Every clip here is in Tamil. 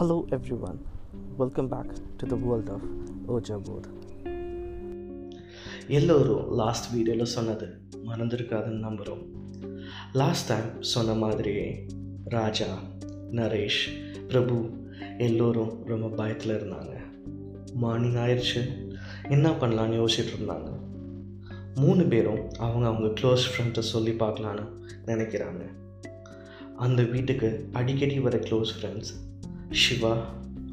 Hello everyone, welcome back to the world of Ojabod. எல்லோரும் லாஸ்ட் வீடியோவில் சொன்னது மறந்துருக்காதுன்னு நம்புகிறோம் லாஸ்ட் டைம் சொன்ன மாதிரியே ராஜா நரேஷ் பிரபு எல்லோரும் ரொம்ப பயத்தில் இருந்தாங்க. மார்னிங் ஆயிடுச்சு என்ன பண்ணலான்னு யோசிச்சுட்டு இருந்தாங்க. மூணு பேரும் அவங்க அவங்க க்ளோஸ் ஃப்ரெண்ட்ஸை சொல்லி பார்க்கலான்னு நினைக்கிறாங்க. அந்த வீட்டுக்கு அடிக்கடி வர close friends Siva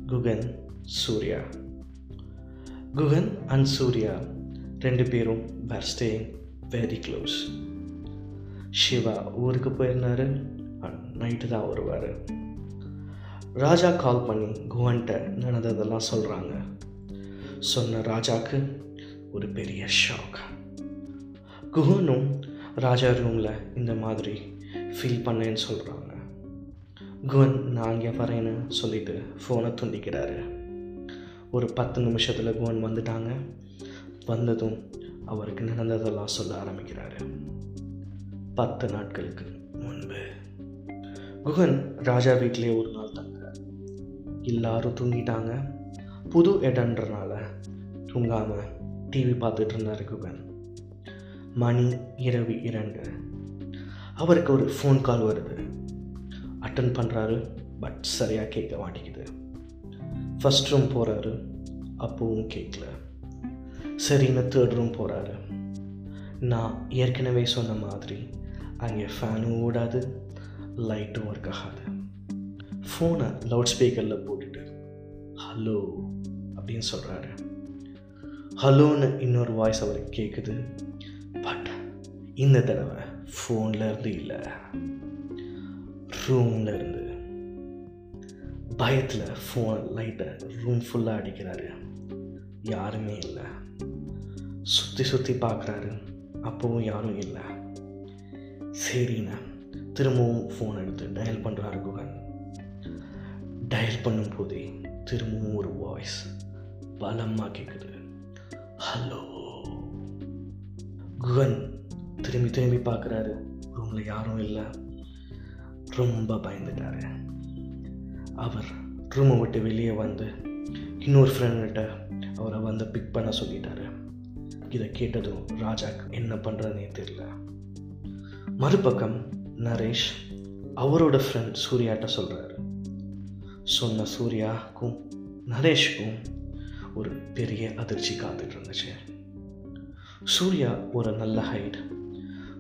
Guhan Surya Guhan and Surya ரெண்டு பேரும் were staying very close Siva ஊருக்கு போயிருந்தாரு நைட்டு தான் வருவார் ராஜா கால் பண்ணி குகன்கிட்ட நடந்ததெல்லாம் சொல்கிறாங்க சொன்ன ராஜாக்கு ஒரு பெரிய ஷாக் குகனும் ராஜா ரூமில் இந்த மாதிரி ஃபீல் பண்ணேன்னு சொல்கிறாங்க குவன் நான் இங்கே வரேன்னு சொல்லிட்டு ஃபோனை துண்டிக்கிறாரு. ஒரு பத்து நிமிஷத்தில் குவன் வந்துட்டாங்க. வந்ததும் அவருக்கு நடந்ததெல்லாம் சொல்ல ஆரம்பிக்கிறாரு. பத்து நாட்களுக்கு முன்பு. குகன் ராஜா வீட்டிலே ஒரு நாள் தங்குறார். எல்லாரும் தூங்கிட்டாங்க. புது இடன்றனால தூங்காம டிவி பார்த்துட்டு இருந்தார் குகன். மணி இரவு இரண்டு. அவருக்கு ஒரு ஃபோன் கால் வருது. அட்டன் பண்ணுறாரு பட் சரியாக கேட்க மாட்டேங்குது. ஃபஸ்ட் ரூம் போகிறாரு அப்பவும் கேட்கல. சரின்னு தேர்ட் ரூம் போகிறாரு நான் ஏற்கனவே சொன்ன மாதிரி அங்கே ஃபேனும் ஓடாது லைட்டும் ஒர்க் ஆகாது. ஃபோனை லவுட் ஸ்பீக்கரில் போட்டுட்டு ஹலோ அப்படின்னு சொல்கிறாரு ஹலோன்னு இன்னொரு வாய்ஸ் அவருக்கு கேட்குது பட் இந்த தடவை ஃபோன்லேருந்து இல்லை. ரூமில் இருந்து. பயத்தில் ஃபோன் லைட்டை ரூம் ஃபுல்லாக அடிக்கிறாரு. யாருமே இல்லை. சுற்றி சுற்றி பார்க்குறாரு அப்போவும் யாரும் இல்லை. சரிண்ணா திரும்பவும் ஃபோன் எடுத்து டயல் பண்ணுறாரு குகன். டயல் பண்ணும்போதே திரும்பவும் ஒரு வாய்ஸ் பலமாக கேட்குது ஹலோ குகன் திரும்பி திரும்பி பார்க்குறாரு ரூமில் யாரும் இல்லை. ரொம்ப பயந்துட்டாரு. அவர் ரூமை விட்டு வெளியே வந்து இன்னொரு ஃப்ரெண்ட்கிட்ட அவரை வந்து பிக் பண்ண சொல்லிட்டாரு. இதை கேட்டதும் ராஜாக்கு என்ன பண்ணுறதுனே தெரியல. மறுபக்கம் நரேஷ் அவரோட ஃப்ரெண்ட் சூர்யாட்ட சொல்கிறாரு சொன்ன சூர்யாவுக்கும் நரேஷுக்கும் ஒரு பெரிய அதிர்ச்சி காத்துட்டு இருந்துச்சு. சூர்யா ஒரு நல்ல ஹைட்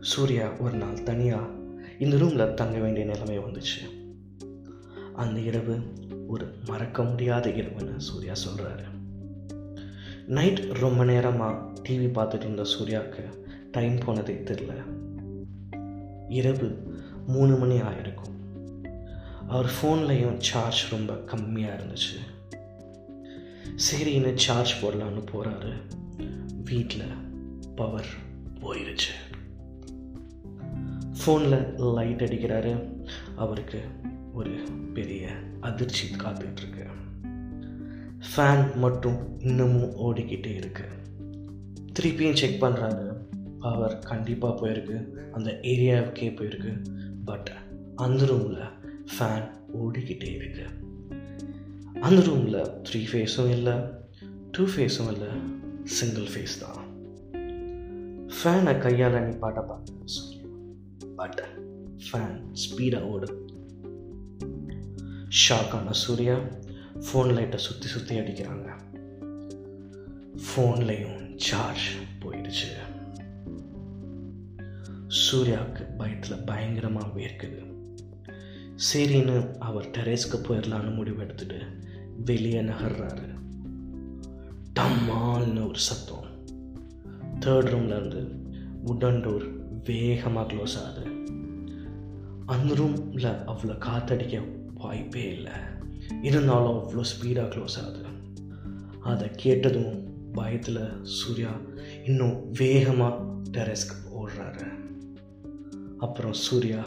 சூர்யா ஒரு நாள் தனியாக இந்த ரூமில் தங்க வேண்டிய நிலைமை வந்துச்சு. அந்த இரவு ஒரு மறக்க முடியாத இரவுன்னு சூர்யா சொல்கிறாரு நைட் ரொம்ப நேரமாக டிவி பார்த்துட்டு இருந்த சூர்யாவுக்கு டைம் போனதே தெரில இரவு மூணு மணி ஆகிருக்கும் அவர் ஃபோன்லேயும் சார்ஜ் ரொம்ப கம்மியாக இருந்துச்சு. சரின்னு சார்ஜ் போடலான்னு போகிறாரு வீட்டில் பவர் போயிருச்சு. ஃபோனில் லைட் அடிக்கிறாரு. அவருக்கு ஒரு பெரிய அதிர்ச்சி காத்துட்ருக்கு ஃபேன் மட்டும் இன்னமும் ஓடிக்கிட்டே இருக்கு. திருப்பியும் செக் பண்ணுறாரு பவர் கண்டிப்பாக போயிருக்கு. அந்த ஏரியாவுக்கே போயிருக்கு. பட் அந்த ரூமில் ஃபேன் ஓடிக்கிட்டே இருக்கு. அந்த ரூமில் த்ரீ ஃபேஸும் இல்லை டூ ஃபேஸும் இல்லை சிங்கிள் ஃபேஸ் தான். ஃபேனை கையால் நிப்பாட்ட பார்த்து பட் ஃபேன் ஸ்பீடாக ஓடுது ஷாக்கான சூர்யா ஃபோன் லைட்டை சுற்றி சுற்றி அடிக்கிறாங்க. ஃபோன்லேயும் சார்ஜ் போயிடுச்சு. சூர்யாவுக்கு பயத்தில் பயங்கரமாக வேர்க்குது. சரின்னு அவர் டெரேஸ்க்கு போயிடலான்னு முடிவு எடுத்துட்டு வெளியே நகர்றாரு. டம்மால்னு ஒரு சத்தம். தேர்ட் ரூம்லேருந்து உடன் டோர் வேகமாக க்ளோஸ் ஆகுது. அந்த ரூமில் அவ்வளோ காத்தடிக்க வாய்ப்பே இல்லை. இருந்தாலும் அவ்வளோ ஸ்பீடாக க்ளோஸ் ஆகுது. அதை கேட்டதும் பயத்தில் சூர்யா இன்னும் வேகமாக டெரஸ்க்கு ஓடுறாரு. அப்புறம் சூர்யா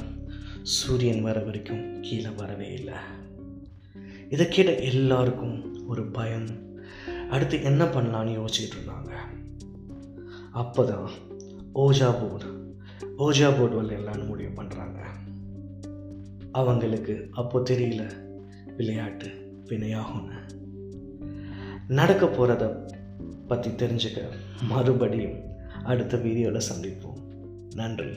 சூரியன் வர வரைக்கும் கீழே வரவே இல்லை. இதை கேட்ட எல்லாருக்கும் ஒரு பயம். அடுத்து என்ன பண்ணலான்னு யோசிச்சுட்டு இருந்தாங்க. அப்போ தான் ஓஜா போர்டு ஓஜா போர்டு விளையாடலான்னு முடிவு பண்ணுறாங்க அவங்களுக்கு அப்போ தெரியல விளையாட்டு வினையாகும்னு. நடக்க போகிறத பற்றி தெரிஞ்சுக்க மறுபடியும் அடுத்த வீடியோவில் சந்திப்போம். நன்றி.